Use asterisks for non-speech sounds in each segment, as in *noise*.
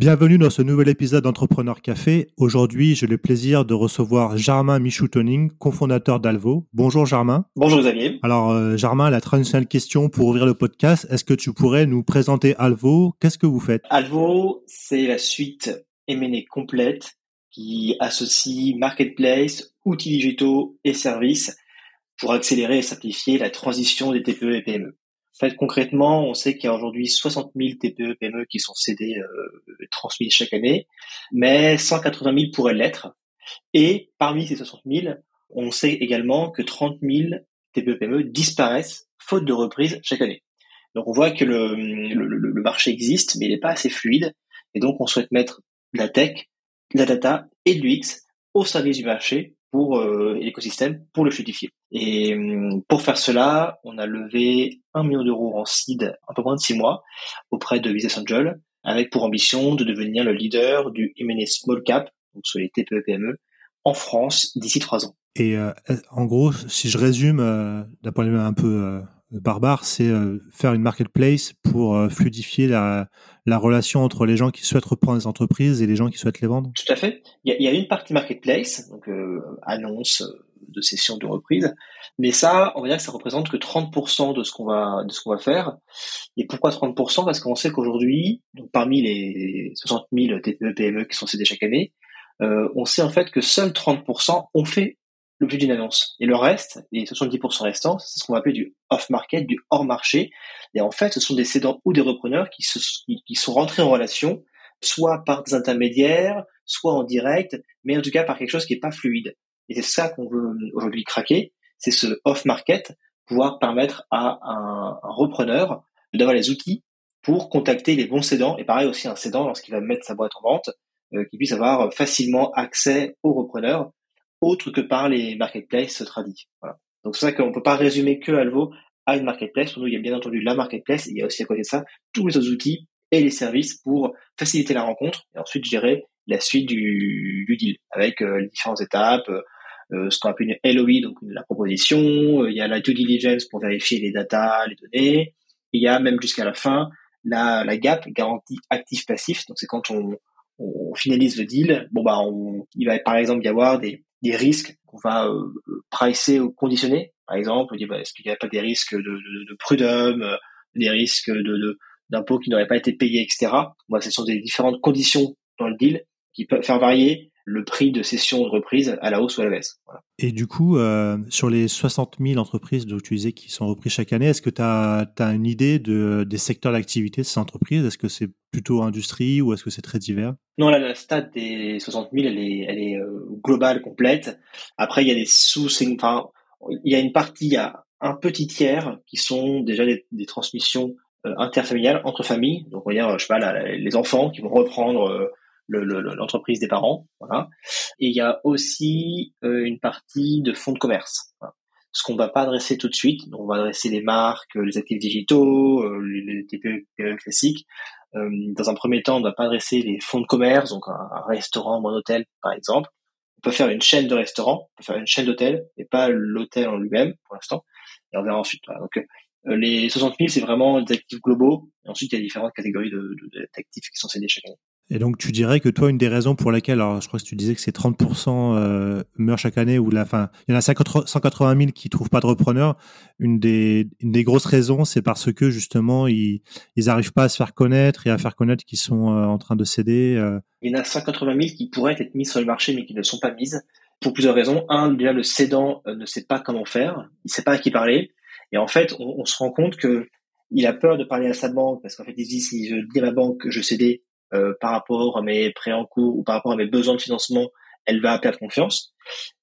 Bienvenue dans ce nouvel épisode d'Entrepreneur Café. Aujourd'hui, j'ai le plaisir de recevoir Jarmin Michoutoning, cofondateur d'Alvo. Bonjour Jarmin. Bonjour Xavier. Alors euh, Jarmin, la traditionnelle question pour ouvrir le podcast, est-ce que tu pourrais nous présenter Alvo? Qu'est-ce que vous faites? Alvo, c'est la suite M&A complète qui associe marketplace, outils digitaux et services pour accélérer et simplifier la transition des TPE et PME. En fait, concrètement, on sait qu'il y a aujourd'hui 60 000 TPE PME qui sont cédés, euh, transmis chaque année, mais 180 000 pourraient l'être. Et parmi ces 60 000, on sait également que 30 000 TPE PME disparaissent faute de reprise chaque année. Donc on voit que le, le, le marché existe, mais il n'est pas assez fluide. Et donc on souhaite mettre la tech, la data et l'UX au service du marché pour euh, l'écosystème pour le fluidifier. Et hum, pour faire cela, on a levé un million d'euros en seed un peu moins de six mois auprès de Business Angel, avec pour ambition de devenir le leader du M&A small cap, donc sur les TPE PME, en France d'ici trois ans. Et euh, en gros, si je résume euh, d'un point de vue un peu barbare, c'est euh, faire une marketplace pour euh, fluidifier la, la, relation entre les gens qui souhaitent reprendre des entreprises et les gens qui souhaitent les vendre. Tout à fait. Il y y a une partie marketplace, donc euh, annonce de session de reprise, mais ça, on va dire que ça représente que 30% de ce qu'on va de ce qu'on va faire. Et pourquoi 30% Parce qu'on sait qu'aujourd'hui, parmi les 60 000 TPE PME qui sont cédés chaque année, euh, on sait en fait que seuls 30% ont fait l'objet d'une annonce. Et le reste, les 70% restants, c'est ce qu'on va appeler du off-market, du hors-marché. Et en fait, ce sont des cédants ou des repreneurs qui, qui sont rentrés en relation, soit par des intermédiaires, soit en direct, mais en tout cas par quelque chose qui n'est pas fluide. Et c'est ça qu'on veut aujourd'hui craquer, c'est ce off-market, pouvoir permettre à un, un repreneur d'avoir les outils pour contacter les bons cédants, et pareil aussi un cédant lorsqu'il va mettre sa boîte en vente, euh, qui puisse avoir facilement accès aux repreneurs autre que par les marketplaces tradis. Voilà. Donc c'est ça qu'on peut pas résumer que Alvo à une marketplace. Pour nous, il y a bien entendu la marketplace, il y a aussi à côté de ça tous les autres outils et les services pour faciliter la rencontre et ensuite gérer la suite du, deal avec euh, les différentes étapes, euh, ce qu'on appelle une LOI, donc la proposition, euh, il y a la due diligence pour vérifier les datas, les données, il y a même jusqu'à la fin la, la GAP, garantie actif-passif, donc c'est quand on, on, finalise le deal, bon bah on, il va par exemple y avoir des, des risques qu'on va euh, pricer ou conditionner. Par exemple, bah, est-ce qu'il n'y a pas des risques de, de, prud'homme, euh, des risques de, d'impôts qui n'auraient pas été payés, etc. Moi, ce sont des différentes conditions dans le deal qui peuvent faire varier le prix de cession de reprise à la hausse ou à la baisse. Voilà. Et du coup, euh, sur les 60 000 entreprises dont tu disais qui sont reprises chaque année, est-ce que tu as, as, une idée de, des secteurs d'activité de ces entreprises? Est-ce que c'est plutôt industrie ou est-ce que c'est très divers? Non, là, la stade des 60 000, elle est, elle est euh, globale, complète. Après, il y a des sous... Enfin, il y a une partie, il y a un petit tiers qui sont déjà des, des transmissions euh, interfamiliales entre familles. Donc, on va dire, je sais pas, là, les enfants qui vont reprendre... Euh, l'entreprise le, des parents. Voilà. Et il y a aussi euh, une partie de fonds de commerce. Voilà. Ce qu'on va pas adresser tout de suite, on va adresser les marques, les actifs digitaux, euh, les, TPE classiques. Euh, dans un premier temps, on ne va pas adresser les fonds de commerce, donc un, restaurant ou un hôtel par exemple. On peut faire une chaîne de restaurants, on peut faire une chaîne d'hôtels, et pas l'hôtel en lui-même pour l'instant. Et on verra ensuite. Voilà. Donc les 60 000, c'est vraiment des actifs globaux. Et ensuite, il y a différentes catégories d'actifs qui sont cédés chaque année. Et donc, tu dirais que toi, une des raisons pour lesquelles, alors je crois que tu disais que c'est 30% euh, meurent chaque année, ou la fin, il y en a 180 000 qui trouvent pas de repreneur. Une des, des grosses raisons, c'est parce que justement, ils, ils arrivent pas à se faire connaître et à faire connaître qu'ils sont euh, en train de céder. Euh. Il y en a 180 000 qui pourraient être mises sur le marché, mais qui ne sont pas mises pour plusieurs raisons. Un, déjà, le cédant ne sait pas comment faire, il sait pas à qui parler, et en fait, on, se rend compte que il a peur de parler à sa banque parce qu'en fait, il dit si je dis à ma banque que je cédais, euh, par rapport à mes prêts en cours ou par rapport à mes besoins de financement, elle va perdre confiance.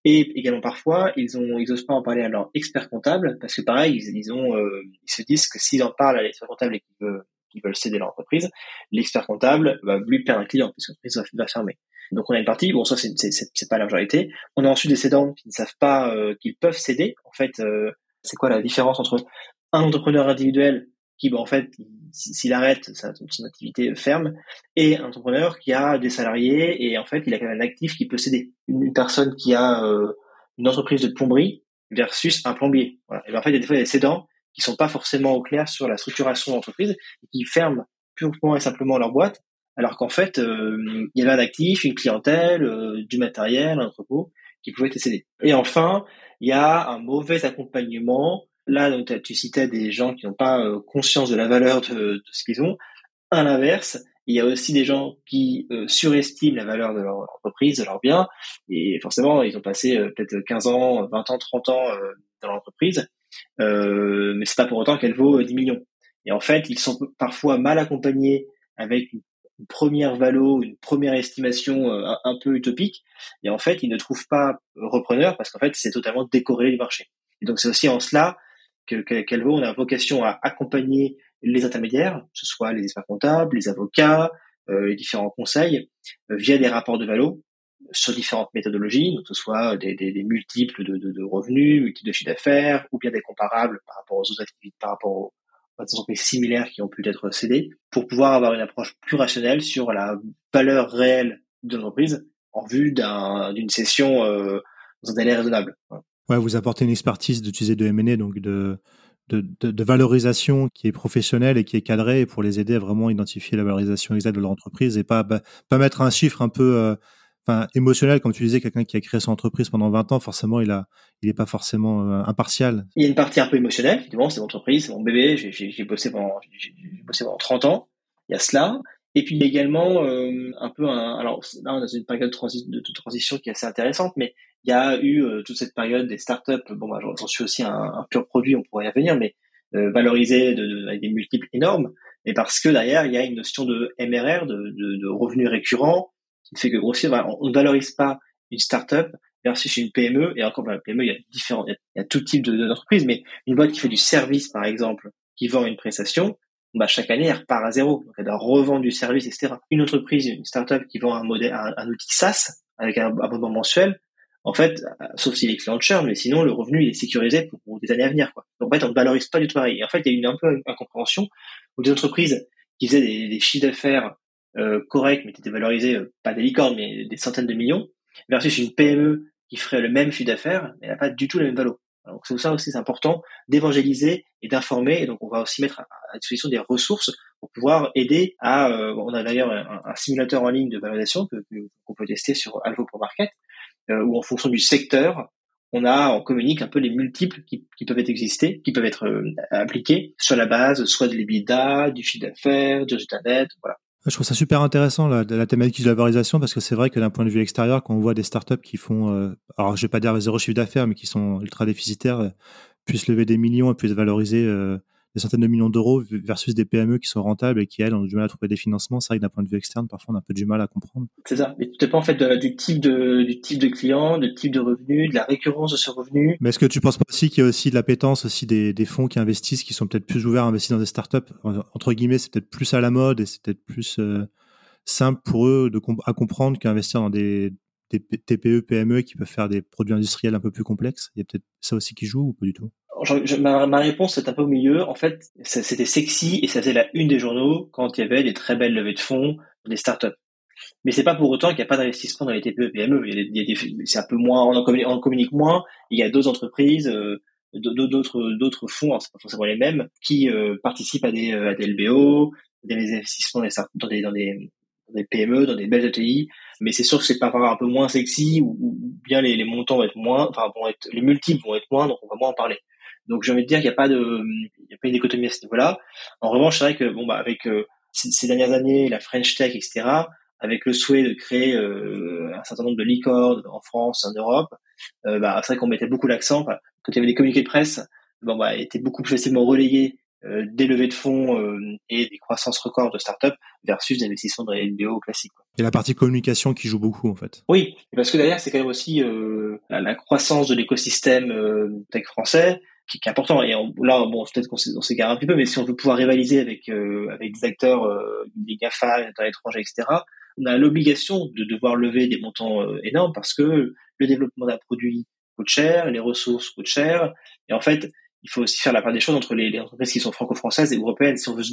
Et également parfois, ils ont, ils osent pas en parler à leur expert comptable parce que pareil, ils, ils ont, euh, ils se disent que s'ils en parlent à l'expert comptable et qu'ils veulent, qu'ils veulent céder leur entreprise, l'expert comptable va lui perdre un client puisque l'entreprise va, va fermer. Donc on a une partie, bon ça c'est c'est pas la majorité. On a ensuite des cédants qui ne savent pas euh, qu'ils peuvent céder. En fait, euh, c'est quoi la différence entre un entrepreneur individuel qui, ben, en fait, s'il arrête sa, son activité ferme, et un entrepreneur qui a des salariés et en fait, il a quand même un actif qui peut céder. Une, personne qui a euh, une entreprise de plomberie versus un plombier. Voilà. Et ben, en fait, il y a des fois des cédants qui sont pas forcément au clair sur la structuration de l'entreprise et qui ferment purement et simplement leur boîte alors qu'en fait, il y avait un actif, une clientèle, du matériel, un entrepôt qui pouvait être cédé. Et enfin, il y a un mauvais accompagnement. Là, donc, tu citais des gens qui n'ont pas conscience de la valeur de, ce qu'ils ont. À l'inverse, il y a aussi des gens qui euh, surestiment la valeur de leur entreprise, de leur bien, et forcément, ils ont passé euh, peut-être 15 ans, 20 ans, 30 ans euh, dans l'entreprise, euh, mais c'est pas pour autant qu'elle vaut 10 millions. Et en fait, ils sont parfois mal accompagnés avec une, première valo, une première estimation un, peu utopique, et en fait, ils ne trouvent pas repreneur parce qu'en fait, c'est totalement décoré du marché. Et donc, c'est aussi en cela qu'Elvo, on a vocation à accompagner les intermédiaires, que ce soit les experts comptables, les avocats, euh, les différents conseils, euh, via des rapports de valo sur différentes méthodologies, que ce soit des, multiples de, de, de, revenus, multiples de chiffre d'affaires, ou bien des comparables par rapport aux autres activités, par rapport aux, entreprises similaires qui ont pu être cédées, pour pouvoir avoir une approche plus rationnelle sur la valeur réelle de l'entreprise en vue d'une session euh, dans un délai raisonnable. Ouais, vous apportez une expertise d'utiliser de M&A, donc de de, de, valorisation qui est professionnelle et qui est cadrée pour les aider à vraiment identifier la valorisation exacte de leur entreprise et pas bah, pas mettre un chiffre un peu euh, enfin émotionnel comme tu disais quelqu'un qui a créé son entreprise pendant 20 ans forcément il a il pas forcément euh, impartial. Il y a une partie un peu émotionnelle évidemment c'est mon entreprise c'est mon bébé j'ai bossé pendant bossé pendant 30 ans il y a cela et puis également euh, un peu un alors là on a une période de, de, transition qui est assez intéressante mais il y a eu euh, toute cette période des startups. Bon, bah, j'en suis aussi un, un, pur produit, on pourrait y revenir, mais euh, valorisé de, de, avec des multiples énormes. Et parce que derrière, il y a une notion de MRR, de, de, de revenus récurrents, qui fait que grossier, on ne valorise pas une startup versus une PME. Et encore, la PME, il y a différents, il y a, tout type d'entreprise, mais une boîte qui fait du service, par exemple, qui vend une prestation, bah, chaque année, elle repart à zéro. Donc, elle doit revendre du service, etc. Une entreprise, une startup qui vend un modèle, un outil SaaS avec un abonnement mensuel, en fait, sauf si les clients churn, mais sinon le revenu il est sécurisé pour, des années à venir. Quoi. Donc en fait, on ne valorise pas du tout pareil. Et en fait, il y a eu un peu une incompréhension où des entreprises qui faisaient des, chiffres d'affaires euh, corrects, mais qui étaient valorisés, euh, pas des licornes, mais des centaines de millions, versus une PME qui ferait le même chiffre d'affaires, mais n'a pas du tout la même valeur. Donc c'est pour ça aussi c'est important d'évangéliser et d'informer. Et donc on va aussi mettre à, disposition des ressources pour pouvoir aider à. Euh, on a d'ailleurs un, simulateur en ligne de valorisation qu'on peut tester sur Alvo Pro Market, euh, où en fonction du secteur, on a, on communique un peu les multiples qui, peuvent être exister, qui peuvent être euh, appliqués sur la base soit de l'EBITDA, du chiffre d'affaires, du résultat net, voilà. Je trouve ça super intéressant la, thématique de la valorisation parce que c'est vrai que d'un point de vue extérieur, quand on voit des startups qui font, euh, alors je vais pas dire zéro chiffre d'affaires, mais qui sont ultra déficitaires, euh, puissent lever des millions et puissent valoriser euh, des centaines de millions d'euros versus des PME qui sont rentables et qui, elles, ont du mal à trouver des financements. C'est vrai que d'un point de vue externe, parfois, on a un peu du mal à comprendre. C'est ça. Mais tout dépend, en fait, du type de, du type de client, du type de revenu, de la récurrence de ce revenu. Mais est-ce que tu penses pas aussi qu'il y a aussi de l'appétence aussi des, des fonds qui investissent, qui sont peut-être plus ouverts à investir dans des startups? Entre guillemets, c'est peut-être plus à la mode et c'est peut-être plus euh, simple pour eux de, à comprendre qu'investir dans des, des TPE, PME qui peuvent faire des produits industriels un peu plus complexes. Il y a peut-être ça aussi qui joue ou pas du tout? Ma, réponse est un peu au milieu. En fait, c'était sexy et ça faisait la une des journaux quand il y avait des très belles levées de fonds des startups. Mais c'est pas pour autant qu'il n'y a pas d'investissement dans les TPE PME. c'est un peu moins, on en, communique, moins. Il y a d'autres entreprises, euh, d'autres d'autres fonds, c'est pas forcément les mêmes, qui euh, participent à des, des LBO, des investissements dans des PME, dans des belles ETI, mais c'est sûr que c'est pas un peu moins sexy ou, bien les, les, montants vont être moins, enfin vont être, les multiples vont être moins, donc on va moins en parler. Donc j'ai envie de dire qu'il n'y a pas de, il y a pas une dichotomie à ce niveau-là. En revanche, c'est vrai que bon bah avec euh, ces, dernières années, la French Tech, etc., avec le souhait de créer euh, un certain nombre de licornes en France, en Europe, euh, bah, c'est vrai qu'on mettait beaucoup l'accent. quand il y avait des communiqués de presse, bon bah était beaucoup plus facilement relayé euh, des levées de fonds euh, et des croissances records de start-up versus des investissements dans les LBO classiques. Et la partie communication qui joue beaucoup en fait. Oui, parce que derrière c'est quand même aussi euh, la, la, croissance de l'écosystème tech français qui, qui, est important. Et là, bon, peut-être qu'on s'égare un petit peu, mais si on veut pouvoir rivaliser avec avec des acteurs, des GAFA, à l'étranger, etc., on a l'obligation de devoir lever des montants énormes parce que le développement d'un produit coûte cher, les ressources coûtent cher, et en fait, il faut aussi faire la part des choses entre les, les entreprises qui sont franco-françaises et européennes. Si on veut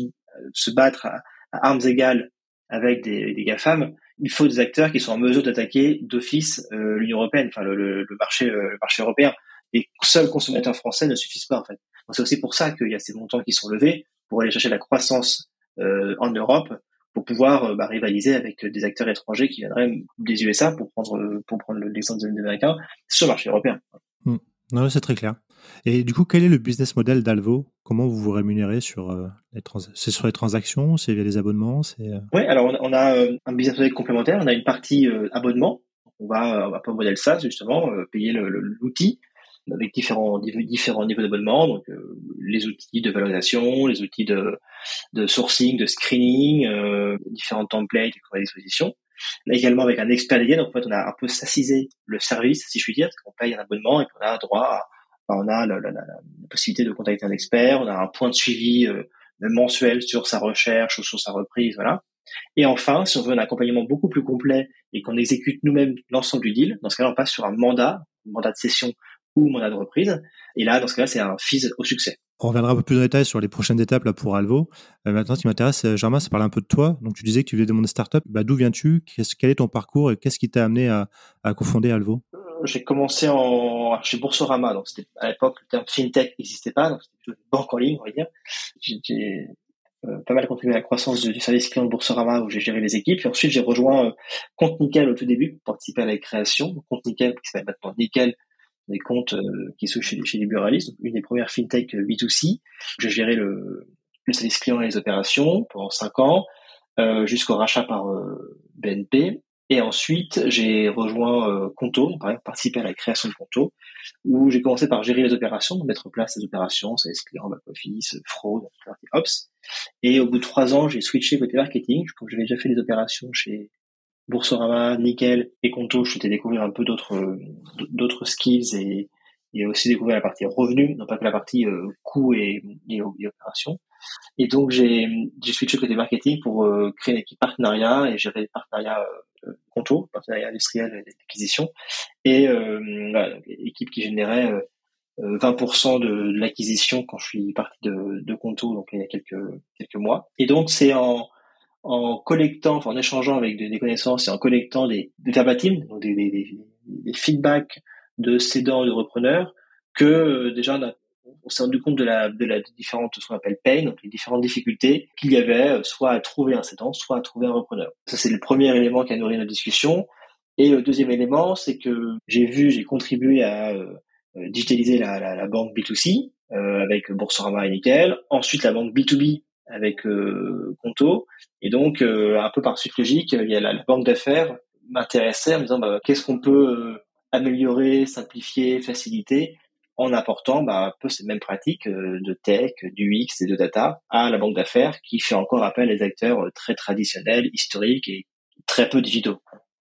se, battre à, armes égales avec des, des GAFAM, il faut des acteurs qui sont en mesure d'attaquer d'office euh, l'Union européenne, enfin le, le, marché, euh, le marché européen. Les seuls consommateurs français ne suffisent pas en fait. C'est aussi pour ça qu'il y a ces montants qui sont levés pour aller chercher la croissance euh, en Europe pour pouvoir bah, rivaliser avec des acteurs étrangers qui viendraient des USA pour prendre pour prendre l'exemple des Américains sur le marché européen. Hmm. Non, c'est très clair. Et du coup, quel est le business model d'Alvo? Comment vous vous rémunérez sur euh, les C'est sur les transactions C'est via les abonnements euh Oui, alors on, a euh, un business model complémentaire. On a une partie abonnement. On va, on va pas modèle SaaS justement, payer l'outil avec différents différents niveaux d'abonnement. Donc les outils de valorisation, les outils de, de sourcing, de screening, différents templates qu'on a à disposition. Là également avec un expert dédié. Donc en fait, on a un peu sacisé le service, si je puis dire, parce qu'on paye un abonnement et qu'on a droit à on a la, la, la, possibilité de contacter un expert, on a un point de suivi euh, mensuel sur sa recherche ou sur sa reprise, voilà. Et enfin, si on veut un accompagnement beaucoup plus complet et qu'on exécute nous-mêmes l'ensemble du deal, dans ce cas-là, on passe sur un mandat, un mandat de session ou mandat de reprise. Et là, dans ce cas-là, c'est un fees au succès. On reviendra un peu plus en détail sur les prochaines étapes là pour Alvo. Euh, maintenant, ce qui m'intéresse, euh, Germain, c'est parler un peu de toi. Donc, tu disais que tu voulais demander startup. Bah, D'où viens-tu? Quel est ton parcours et qu'est-ce qui t'a amené à, à cofonder Alvo? J'ai commencé en chez Boursorama, donc c'était à l'époque le terme fintech n'existait pas, donc c'était plutôt une banque en ligne, on va dire. J'ai euh, pas mal contribué à la croissance du service client de Boursorama où j'ai géré les équipes. Et ensuite, j'ai rejoint euh, Compte Nickel au tout début pour participer à la création. Compte Nickel, qui s'appelle maintenant Nickel, des comptes euh, qui sont chez, chez donc une des premières fintech B2C. J'ai géré le, le service client et les opérations pendant cinq ans, euh, jusqu'au rachat par BNP. Et ensuite, j'ai rejoint euh, Conto, par exemple, participé à la création de Conto, où j'ai commencé par gérer les opérations, mettre en place les opérations, c'est client, back-office, fraude, ops. Et au bout de trois ans, j'ai switché côté marketing. Comme j'avais déjà fait des opérations chez Boursorama, Nickel et Conto, je souhaitais découvrir un peu d'autres d'autres skills et, et aussi découvrir la partie revenus, non pas que la partie euh, coûts et, et, et opérations. Et donc j'ai switché côté marketing pour euh, créer une équipe partenariat et gérer les partenariats euh, Conto, partenariat industriel et d'acquisition, et euh, voilà, équipe qui générait 20% de, de l'acquisition quand je suis parti de, de Conto, donc il y a quelques quelques mois. Et donc c'est en en collectant, enfin en échangeant avec des, connaissances et en collectant des, des donc des, des, des, feedbacks de cédants, de repreneurs, que déjà on on s'est rendu compte de la, de la différente, ce qu'on appelle pain, donc les différentes difficultés qu'il y avait, euh, soit à trouver un cédant, soit à trouver un repreneur. Ça, c'est le premier élément qui a nourri notre discussion. Et le deuxième élément, c'est que j'ai vu, j'ai contribué à euh, euh, digitaliser la, la, la, banque B2C euh, avec Boursorama et Nickel, ensuite la banque B2B avec euh, Conto, et donc un peu par suite logique, il y a la, banque d'affaires m'intéressait en me disant bah, qu'est-ce qu'on peut améliorer, simplifier, faciliter en apportant bah, un peu ces mêmes pratiques euh, de tech, du X et de data à la banque d'affaires qui fait encore appel à des acteurs euh, très traditionnels, historiques et très peu digitaux.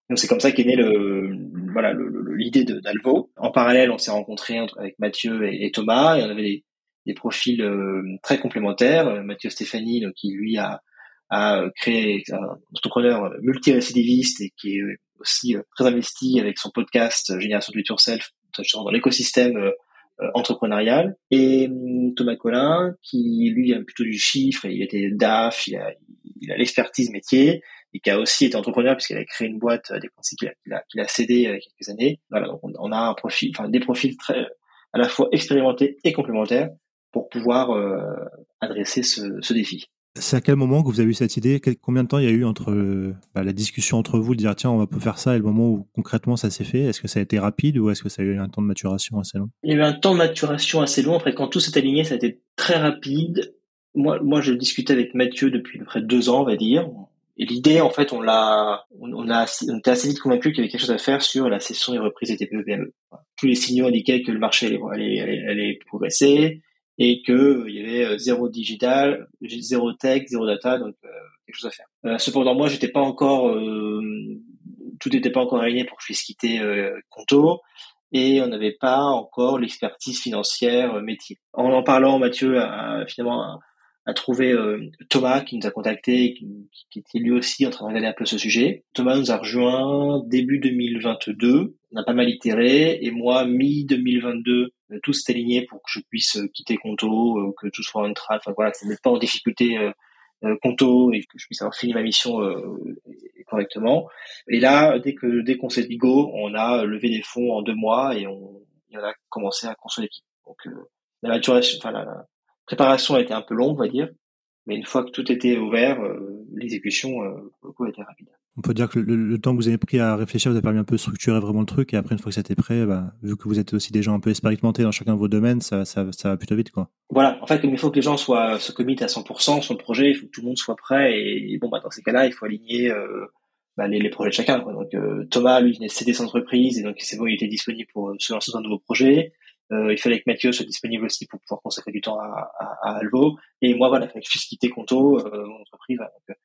Donc c'est comme ça qu'est née le voilà l'idée d'Alvo. En parallèle, on s'est rencontrés avec Mathieu et, Thomas et on avait des, des profils euh, très complémentaires. Mathieu Stéphanie, donc, qui lui a, a créé un entrepreneur multirécidiviste et qui est aussi très investi avec son podcast Génération Do It Yourself dans l'écosystème euh, entrepreneurial. Et hum, Thomas Collin qui lui a plutôt du chiffre il était DAF il a a l'expertise métier et qui a aussi été entrepreneur puisqu'il a créé une boîte euh, des principes qu'il a, qu'il a, cédé il y a quelques années. Voilà donc on, a un profil enfin des profils très à la fois expérimentés et complémentaires pour pouvoir euh, adresser ce, ce défi c'est à quel moment que vous avez eu cette idée? Combien de temps il y a eu entre bah, la discussion entre vous, de dire tiens, on va faire ça, et le moment où concrètement ça s'est fait Est-ce que ça a été rapide ou est-ce que ça a eu un temps de maturation assez long? Il y a eu un temps de maturation assez long. Après, quand tout s'est aligné, ça a été très rapide. Moi, moi, je discutais avec Mathieu depuis à peu près deux ans, on va dire. Et l'idée, en fait, on l'a, on, a, on était assez vite convaincu qu'il y avait quelque chose à faire sur la session des reprises des TPE-PME. Tous les signaux indiquaient que le marché allait, allait, allait progresser et que euh, il y avait euh, zéro digital, zéro tech, zéro data, donc euh, quelque chose à faire. cependant, moi, j'étais pas encore, tout n'était pas encore aligné pour que je puisse quitter Conto et on n'avait pas encore l'expertise financière métier. En en parlant, Mathieu a finalement a trouvé euh, Thomas qui nous a contacté, qui, qui, était lui aussi en train de regarder un peu ce sujet. Thomas nous a rejoint début 2022, on a pas mal itéré, et moi, mi-2022, euh, tout s'est aligné pour que je puisse euh, quitter Conto, que tout soit en train, enfin voilà, que ça ne pas en difficulté Conto et que je puisse avoir fini ma mission correctement. Et là, dès que dès qu'on s'est dit go, on a levé des fonds en deux mois et on, et on a commencé à construire l'équipe. Donc la maturation, enfin la, préparation a été un peu longue, on va dire. Mais une fois que tout était ouvert, l'exécution beaucoup été rapide. On peut dire que le, temps que vous avez pris à réfléchir vous a permis un peu de structurer vraiment le truc et après une fois que c'était prêt, bah, vu que vous êtes aussi des gens un peu expérimentés dans chacun de vos domaines, ça, ça, ça va plutôt vite quoi. Voilà, en fait comme il faut que les gens soient se committent à 100% sur le projet, il faut que tout le monde soit prêt et, bon bah dans ces cas-là il faut aligner euh, bah, les, les, projets de chacun. Quoi. Donc euh, Thomas lui il venait de céder son entreprise et donc c'est bon il était disponible pour se lancer dans un nouveau projet. Euh, il fallait que Mathieu soit disponible aussi pour pouvoir consacrer du temps à, à, à Alvo et moi voilà il fallait que je puisse quitter Conto, mon entreprise. donc,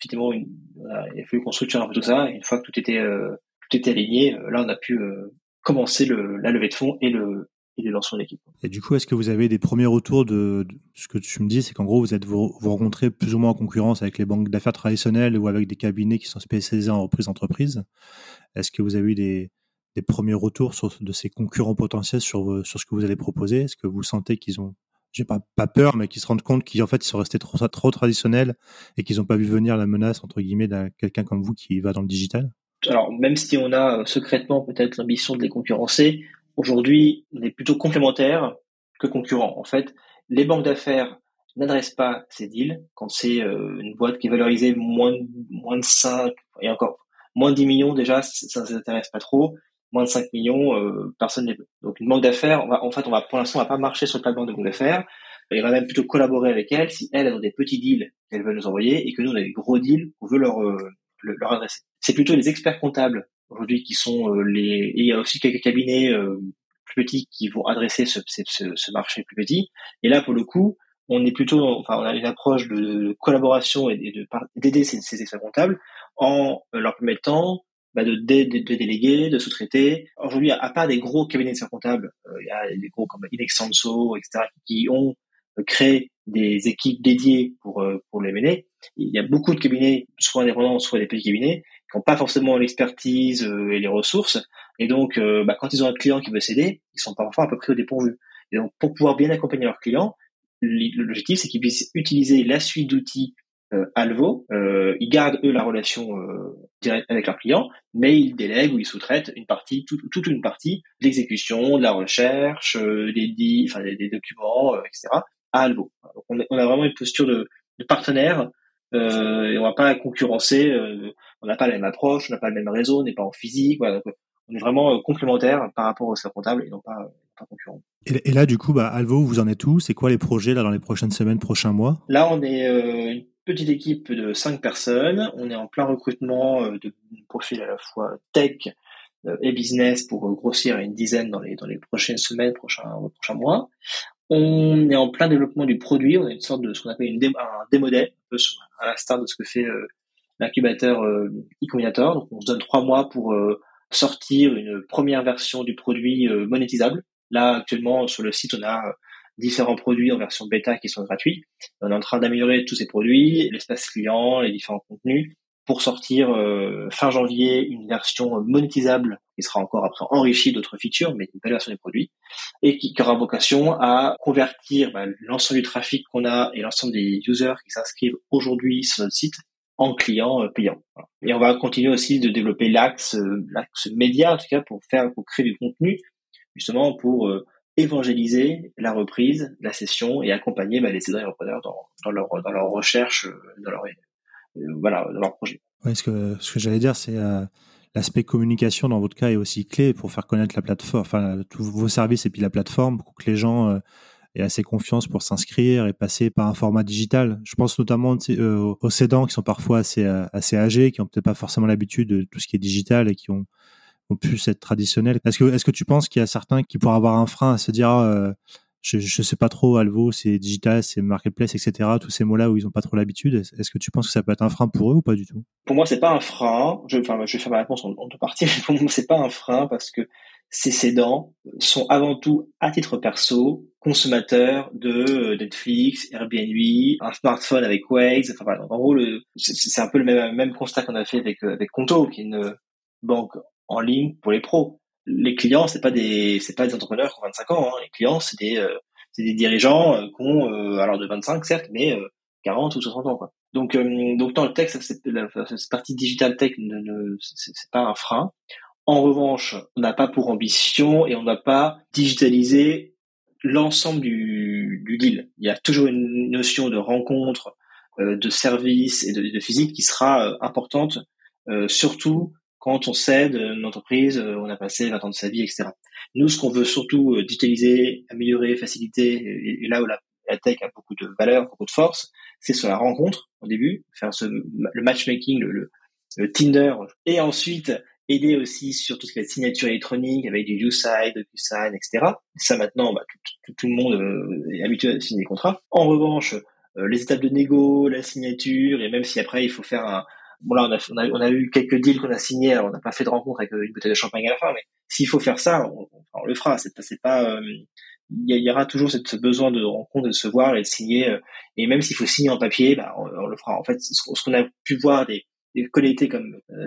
effectivement, il a fallu qu'on un peu tout ça. Une fois que tout était, euh, tout était aligné, euh, là, on a pu euh, commencer le, la levée de fonds et le, et le lancement de. Et du coup, est-ce que vous avez des premiers retours de, ce que tu me dis, c'est qu'en gros, vous êtes vous, vous, rencontrez plus ou moins en concurrence avec les banques d'affaires traditionnelles ou avec des cabinets qui sont spécialisés en reprise d'entreprise. Est-ce que vous avez eu des, des premiers retours de ces concurrents potentiels sur, sur ce que vous allez proposer? Est-ce que vous sentez qu'ils ont j'ai pas, pas peur, mais qui se rendent compte qu'en fait, sont restés trop, trop traditionnels et qu'ils n'ont pas vu venir la menace, entre guillemets, d'un quelqu'un comme vous qui va dans le digital? Alors, même si on a euh, secrètement peut-être l'ambition de les concurrencer, aujourd'hui, on est plutôt complémentaires que concurrents. En fait, les banques d'affaires n'adressent pas ces deals quand c'est euh, une boîte qui est valorisée moins, moins de 5 et encore moins de 10 millions déjà, ça ne s'intéresse pas trop moins de 5 millions, euh, personne ne veut. Donc une banque d'affaires, en fait, on va pour l'instant, on va pas marcher sur le plateau de banque d'affaires. On va même plutôt collaborer avec elles si elles ont des petits deals qu'elles veulent nous envoyer et que nous on a des gros deals qu'on veut leur euh, leur adresser. C'est plutôt les experts comptables aujourd'hui qui sont euh, les. Et il y a aussi quelques cabinets plus petits qui vont adresser ce, ce, ce, marché plus petit. Et là, pour le coup, on est plutôt, enfin, on a une approche de collaboration et de d'aider ces, ces experts comptables en leur permettant bah de, de, de, déléguer, de sous-traiter. Aujourd'hui, à part des gros cabinets de comptables, euh, il y a des gros comme Inexenso, etc., qui ont euh, créé des équipes dédiées pour euh, pour les mener. Il y a beaucoup de cabinets, soit indépendants, soit des petits cabinets, qui n'ont pas forcément l'expertise et les ressources. Et donc, bah, quand ils ont un client qui veut s'aider, ils sont parfois un peu pris au dépourvu. Et donc, pour pouvoir bien accompagner leurs clients, l'objectif, c'est qu'ils puissent utiliser la suite d'outils Alvo, euh, ils gardent eux la relation euh, directe avec leurs clients, mais ils délèguent ou ils sous-traitent une partie, toute une partie de l'exécution, de la recherche, euh, des, enfin, des, documents, etc. à Alvo. Donc on, a vraiment une posture de, de partenaire et on va pas concurrencer. on n'a pas la même approche, on n'a pas le même réseau, on n'est pas en physique. Voilà, donc on est vraiment complémentaire par rapport au service comptable et non pas, pas concurrent. Et, là, du coup, bah, Alvo, vous en êtes où? C'est quoi les projets là dans les prochaines semaines, prochains mois? Là, on est euh, petite équipe de cinq personnes. On est en plein recrutement euh, de profils à la fois tech euh, et business pour grossir à une dizaine dans les, dans les prochaines semaines, prochains, prochains mois. On est en plein développement du produit. On a une sorte de ce qu'on appelle une un démodèle, un peu à l'instar de ce que fait euh, l'incubateur e-combinator. On se donne trois mois pour sortir une première version du produit monétisable. Là, actuellement, sur le site, on a différents produits en version bêta qui sont gratuits. On est en train d'améliorer tous ces produits, l'espace client, les différents contenus, pour sortir euh, fin janvier une version monétisable qui sera encore après enrichie d'autres features, mais une belle version des produits, et qui, aura vocation à convertir bah, l'ensemble du trafic qu'on a et l'ensemble des users qui s'inscrivent aujourd'hui sur notre site en clients euh, payants. Et on va continuer aussi de développer l'axe euh, l'axe média en tout cas pour faire pour créer du contenu justement pour évangéliser la reprise, la session et accompagner bah, les cédants et repreneurs dans, leur, recherche, euh, dans leur, euh, voilà, dans leur projet. Ce que, j'allais dire, c'est euh, l'aspect communication dans votre cas est aussi clé pour faire connaître la plateforme, enfin tous vos services et puis la plateforme pour que les gens aient assez confiance pour s'inscrire et passer par un format digital. Je pense notamment aux cédants qui sont parfois assez, assez âgés, qui ont peut-être pas forcément l'habitude de tout ce qui est digital et qui ont ont pu être traditionnels. Est-ce que, est-ce que tu penses qu'il y a certains qui pourraient avoir un frein à se dire, euh, je, je sais pas trop, Alvo, c'est digital, c'est marketplace, etc. Tous ces mots-là où ils ont pas trop l'habitude. Est-ce que tu penses que ça peut être un frein pour eux ou pas du tout? Pour moi, c'est pas un frein. Je, enfin, je vais faire ma réponse en, deux parties. Pour moi, c'est pas un frein parce que ces cédants sont avant tout, à titre perso, consommateurs de euh, Netflix, Airbnb, un smartphone avec Waze. Enfin, en gros, c'est un peu le même, même constat qu'on a fait avec, euh, avec Conto, qui est une banque en ligne pour les pros. Les clients, c'est pas des c'est pas des entrepreneurs qui ont 25 ans. Hein. Les clients, c'est des euh, c'est des dirigeants euh, qui ont euh, alors de 25 certes, mais 40 ou 60 ans quoi. Donc donc dans le texte, cette, partie digital tech ne, ne c'est pas un frein. En revanche, on n'a pas pour ambition et on n'a pas digitalisé l'ensemble du, deal. Il y a toujours une notion de rencontre, de service et de, physique qui sera importante, surtout quand on cède une entreprise, on a passé 20 ans de sa vie, etc. Nous, ce qu'on veut surtout digitaliser, améliorer, faciliter, et, là où la, tech a beaucoup de valeur, beaucoup de force, c'est sur la rencontre au début, faire ce, le matchmaking, le, le, Tinder, et ensuite aider aussi sur tout ce qui est signature électronique avec du USign, DocuSign, etc. Ça maintenant, bah, tout, tout, le monde est habitué à signer des contrats. En revanche, euh, les étapes de négo, la signature, et même si après il faut faire un... Bon là, on a, on a, eu quelques deals qu'on a signés, on n'a pas fait de rencontre avec euh, une bouteille de champagne à la fin, mais s'il faut faire ça, on, on, le fera. C'est, c'est pas... Euh, il y, aura toujours ce besoin de rencontre, de se voir et de signer. et même s'il faut signer en papier, bah, on, le fera. En fait, ce, qu'on a pu voir des, des collectés comme euh,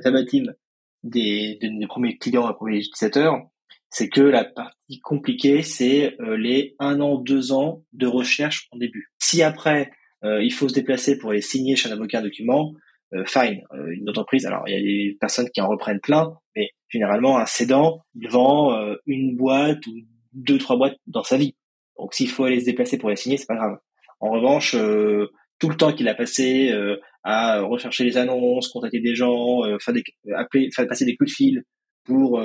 des, des, premiers clients, des premiers utilisateurs, c'est que la partie compliquée, c'est euh, les un an, deux ans de recherche en début. Si après, euh, il faut se déplacer pour aller signer chez un avocat un document, euh, fine, une entreprise, alors il y a des personnes qui en reprennent plein, mais généralement, un cédant, il vend une boîte ou deux, trois boîtes dans sa vie. Donc s'il faut aller se déplacer pour les signer, c'est pas grave. En revanche, tout le temps qu'il a passé à rechercher les annonces, contacter des gens, des, appeler, passer des coups de fil pour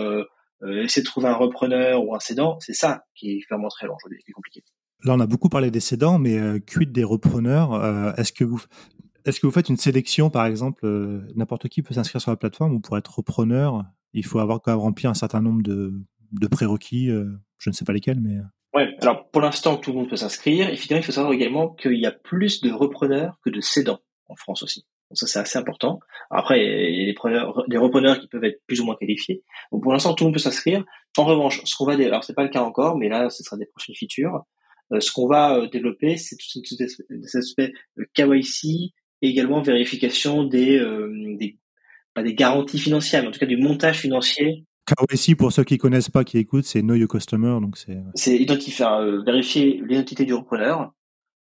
euh, essayer de trouver un repreneur ou un cédant, c'est ça qui est vraiment très long aujourd'hui, qui est compliqué. Là, on a beaucoup parlé des cédants, mais euh, quid des repreneurs euh, Est-ce que vous est-ce que vous faites une sélection, par exemple, euh, n'importe qui peut s'inscrire sur la plateforme ou pour être repreneur, il faut avoir quand même rempli un certain nombre de, de prérequis, je ne sais pas lesquels, mais. Ouais, alors pour l'instant, tout le monde peut s'inscrire. Et il faut savoir également qu'il y a plus de repreneurs que de cédants en France aussi. Donc ça, c'est assez important. Après, il y a des, preneurs, des repreneurs qui peuvent être plus ou moins qualifiés. Donc pour l'instant, tout le monde peut s'inscrire. En revanche, ce qu'on va, alors pas le cas encore, mais là, ce sera des prochaines features. Euh, ce qu'on va euh, développer, c'est tout, cet aspect euh, KYC et également vérification des, des pas des garanties financières, mais en tout cas du montage financier KYC, pour ceux qui connaissent pas, qui écoutent, c'est Know Your Customer, donc c'est. C'est identifier, vérifier l'identité du repreneur,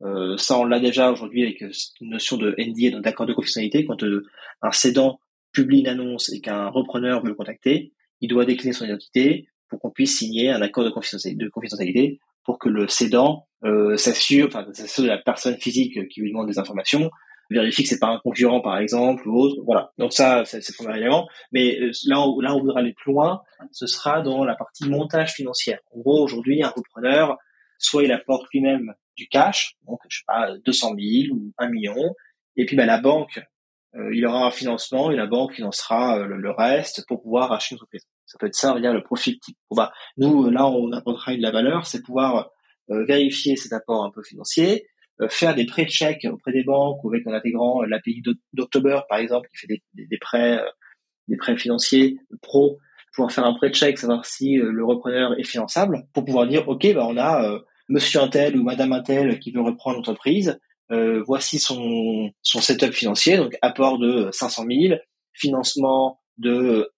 euh, ça, on l'a déjà aujourd'hui avec euh, une notion de NDA, d'accord de confidentialité. Quand euh, un cédant publie une annonce et qu'un repreneur veut le contacter, il doit décliner son identité pour qu'on puisse signer un accord de confidentialité, pour que le cédant euh, s'assure, enfin, s'assure de la personne physique qui lui demande des informations, vérifie que c'est pas un concurrent par exemple ou autre. Voilà. Donc ça, c'est le premier élément. Mais là, où, là, on voudra aller plus loin, ce sera dans la partie montage financière. En gros, aujourd'hui, un repreneur, soit il apporte lui-même du cash, donc je sais pas 200 000 ou 1 million, et puis bah, la banque, euh, il aura un financement et la banque financera euh, le, reste pour pouvoir acheter une entreprise. Ça peut être ça, on dire le profil type. Bah, nous là on apportera de la valeur, c'est pouvoir euh, vérifier cet apport un peu financier, faire des prêts de chèques auprès des banques ou avec en intégrant l'API d'October par exemple qui fait des, des, prêts des prêts financiers pro pouvoir faire un prêt de chèque, savoir si le repreneur est finançable, pour pouvoir dire, OK, bah, on a monsieur Intel ou madame Intel qui veut reprendre l'entreprise, euh, voici son, son setup financier, donc apport de 500 000, financement de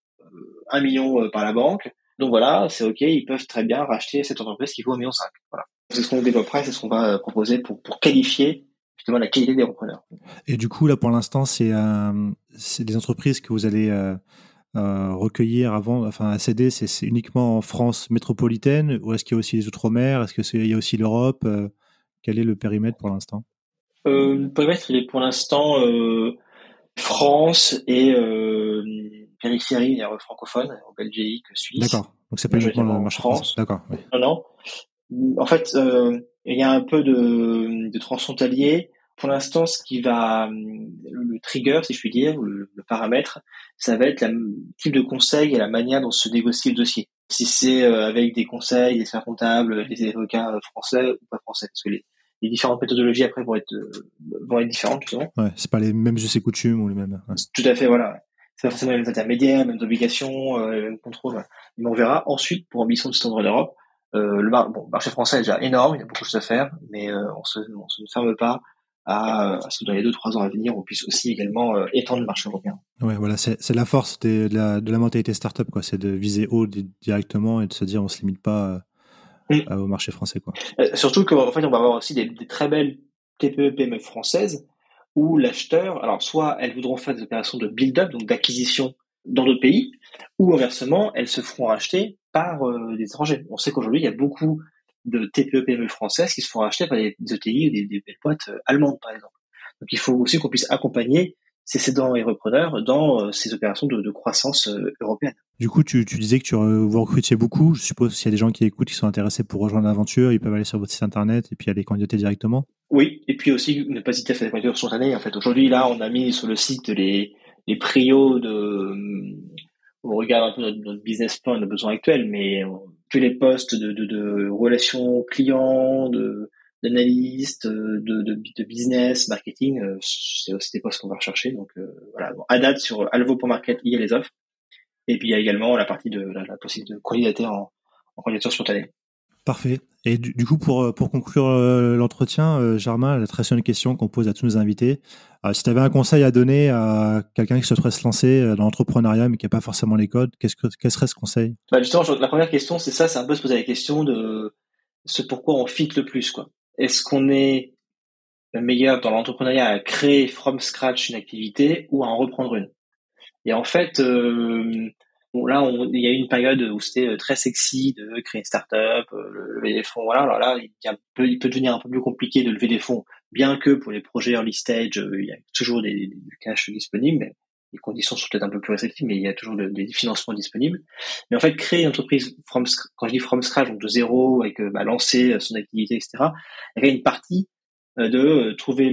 1 euh, million euh, par la banque. Donc voilà, c'est OK, ils peuvent très bien racheter cette entreprise qui vaut 1,5 million. Voilà. C'est ce qu'on développera, c'est ce qu'on va proposer pour, pour qualifier justement la qualité des repreneurs. Et du coup, là, pour l'instant, c'est euh, des entreprises que vous allez euh, recueillir avant, enfin à céder, c'est uniquement en France métropolitaine ou est-ce qu'il y a aussi les Outre-mer? Est-ce qu'il y a aussi l'Europe? Euh, Quel est le périmètre pour l'instant? Euh, Le périmètre, il est pour l'instant France et périphérie francophone, en Belgique, Suisse. D'accord. Donc c'est pas uniquement le marché France. D'accord. Non, non. En fait, il y a un peu de, de transfrontalier pour l'instant, ce qui va, le trigger, si je puis dire, le, paramètre, ça va être le type de conseil et la manière dont se négocie le dossier. Si c'est euh, avec des conseils, des experts comptables, des avocats français ou pas français, parce que les, différentes méthodologies après vont être euh, vont être différentes justement. Ouais, c'est pas les mêmes us et coutumes ou les mêmes. Tout à fait, voilà. C'est pas forcément les mêmes intermédiaires, les mêmes obligations, euh, les mêmes contrôles. Mais on verra ensuite, pour ambition de s'étendre en Europe, euh, le bon, marché français est déjà énorme, il y a beaucoup de choses à faire, mais on se, on se ne ferme pas à, ce que dans les deux trois ans à venir, on puisse aussi également euh, étendre le marché européen. Ouais, voilà, c'est la force de, la, de la mentalité startup, quoi. C'est de viser haut directement et de se dire on se limite pas euh, mm. au marché français, quoi. Euh, surtout qu'en fait, on va avoir aussi des, très belles TPE PME françaises où l'acheteur, alors soit elles voudront faire des opérations de build-up, donc d'acquisition dans d'autres pays, ou inversement, elles se feront racheter par des étrangers. On sait qu'aujourd'hui, il y a beaucoup de TPE PME françaises qui se font racheter par des, ETI ou des, des, boîtes allemandes par exemple. Donc il faut aussi qu'on puisse accompagner ces cédants et repreneurs dans ces opérations de, de croissance européenne. Du coup, tu, tu, disais que tu vous recrutiez beaucoup. Je suppose s'il y a des gens qui écoutent, qui sont intéressés pour rejoindre l'aventure, ils peuvent aller sur votre site internet et puis aller candidater directement. Oui, et puis aussi ne pas hésiter à faire des candidatures spontanées. En fait, aujourd'hui, là, on a mis sur le site les, les prios de. On regarde un peu notre, business plan, nos besoins actuels, mais tous les postes de, de, de relations clients, de d'analyste, de, de, de, business, marketing, euh, c'est aussi des postes qu'on va rechercher. Donc euh, voilà, bon, à date sur alvo.market, il y a les offres. Et puis il y a également la partie de la, possibilité de candidater en, en candidature spontanée. Parfait. Et du, coup, pour, euh, pour conclure euh, l'entretien, euh, Germain, la très une question qu'on pose à tous nos invités. si tu avais un conseil à donner à quelqu'un qui souhaiterait se lancer dans l'entrepreneuriat mais qui n'a pas forcément les codes, qu'est-ce que, quel serait ce conseil? Bah Justement, la première question, c'est ça, c'est un peu se poser la question de ce pourquoi on fit le plus. quoi. Est-ce qu'on est le meilleur dans l'entrepreneuriat à créer from scratch une activité ou à en reprendre une? Et en fait, Là, il y a eu une période où c'était euh, très sexy de créer une start-up, euh, lever des fonds. Voilà, alors là, il, peut devenir un peu plus compliqué de lever des fonds, bien que pour les projets early stage, euh, il y a toujours du cash disponible. Les conditions sont peut-être un peu plus restrictives, mais il y a toujours des financements disponibles. Mais en fait, créer une entreprise from, quand je dis from scratch, de zéro, avec bah, lancer son activité, etc. Il y a une partie de trouver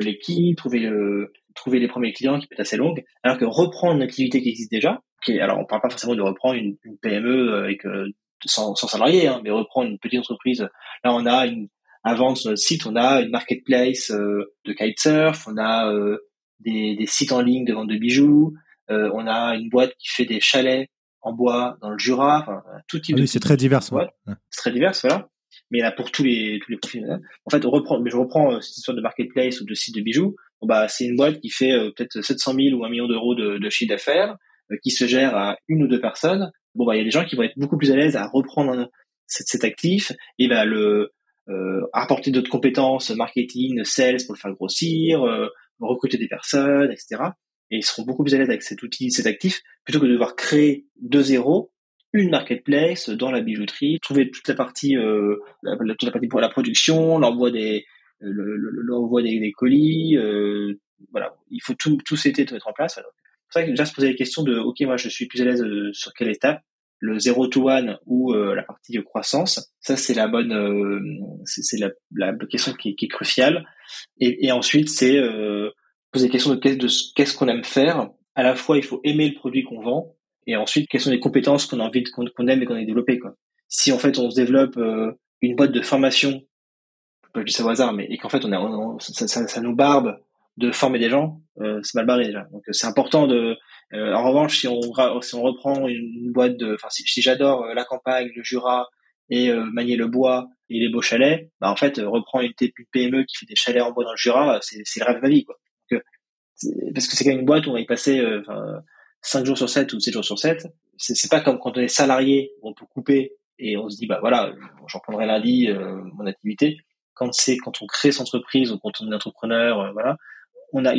l'équipe, trouver le, trouver les premiers clients qui peut être assez longue, alors que reprendre une activité qui existe déjà, qui alors on parle pas forcément de reprendre une, PME euh, avec euh, 100, salariés, hein, mais reprendre une petite entreprise. Là, on a une, avant sur notre site, on a une marketplace euh, de kitesurf, on a euh, des, des, sites en ligne de vente de bijoux, on a une boîte qui fait des chalets en bois dans le Jura, enfin, tout type ah oui, c'est très divers. Ouais. C'est très divers, voilà. Mais là, pour tous les tous les profils, en fait, on reprend, mais je reprends cette histoire de marketplace ou de site de bijoux. Bah, c'est une boîte qui fait peut-être 700 000 ou 1 million d'euros de, chiffre d'affaires euh, qui se gère à une ou deux personnes, bon bah il y a des gens qui vont être beaucoup plus à l'aise à reprendre cet, actif et bah le euh, apporter d'autres compétences marketing, sales pour le faire grossir, euh, recruter des personnes, etc. Et ils seront beaucoup plus à l'aise avec cet outil, cet actif, plutôt que de devoir créer de zéro une marketplace dans la bijouterie, trouver toute la partie, euh, toute la partie pour la production, l'envoi des, l'envoi des, des, colis, euh, voilà, il faut tout, tout cet mettre en place. C'est vrai que déjà se poser la question de, ok, moi je suis plus à l'aise euh, sur quelle étape, le 0 to 1 ou euh, la partie de croissance? Ça c'est la bonne, euh, c'est la, la, question qui, qui est cruciale. Et, et ensuite c'est poser la question de qu'est-ce qu'on aime faire. À la fois il faut aimer le produit qu'on vend et ensuite quelles sont les compétences qu'on a envie qu'on aime et qu'on a développées quoi. Si en fait on se développe une boîte de formation, je dis ça au hasard, mais et qu'en fait on, a, ça, ça, ça nous barbe de former des gens, euh, c'est mal barré déjà. Donc c'est important de. Euh, en revanche, si on si on reprend une, boîte de, enfin si, j'adore euh, la campagne, le Jura et manier le bois et les beaux chalets, bah en fait reprendre une PME qui fait des chalets en bois dans le Jura, c'est c'est le rêve de ma vie quoi. parce que c'est quand même une boîte où on va y passer enfin 5 jours sur 7 ou 7 jours sur 7. C'est pas comme quand on est salarié, on peut couper et on se dit bah voilà, j'en prendrai lundi mon activité. Quand c'est quand on crée son entreprise ou quand on est entrepreneur, voilà, on a,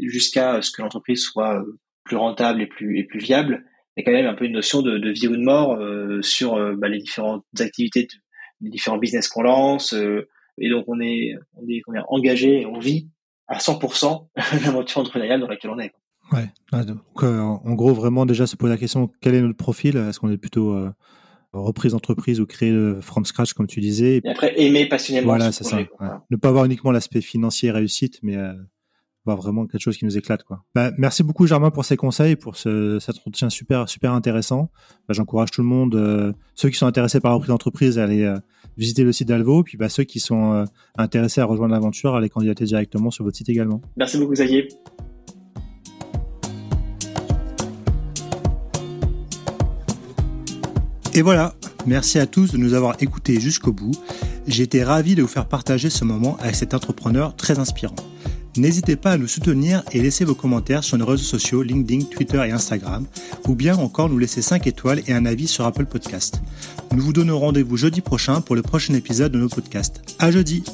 jusqu'à ce que l'entreprise soit euh, plus rentable et plus et viable, il y a quand même un peu une notion de, vie ou de mort euh, sur euh, bah, les différentes activités, les différents business qu'on lance, et donc on est on est, on engagé, vit à 100% *laughs* l'aventure entrepreneuriale dans laquelle on est. Ouais. En gros, vraiment déjà se poser la question quel est notre profil? Est-ce qu'on est plutôt reprise d'entreprise ou créer from scratch comme tu disais Et après aimer passionnément. Voilà, c'est ça. Ne pas avoir uniquement l'aspect financier réussite, mais vraiment quelque chose qui nous éclate quoi. Bah, merci beaucoup Germain pour ces conseils, pour ce, cet entretien super super intéressant. Bah, J'encourage tout le monde, euh, ceux qui sont intéressés par la reprise d'entreprise, à aller euh, visiter le site d'Alvo, puis bah, ceux qui sont euh, intéressés à rejoindre l'aventure, à aller candidater directement sur votre site également. Merci beaucoup Xavier. Et voilà, merci à tous de nous avoir écoutés jusqu'au bout. J'ai été ravi de vous faire partager ce moment avec cet entrepreneur très inspirant. N'hésitez pas à nous soutenir et laisser vos commentaires sur nos réseaux sociaux LinkedIn, Twitter et Instagram, ou bien encore nous laisser 5 étoiles et un avis sur Apple Podcast. Nous vous donnons rendez-vous jeudi prochain pour le prochain épisode de nos podcasts. À jeudi!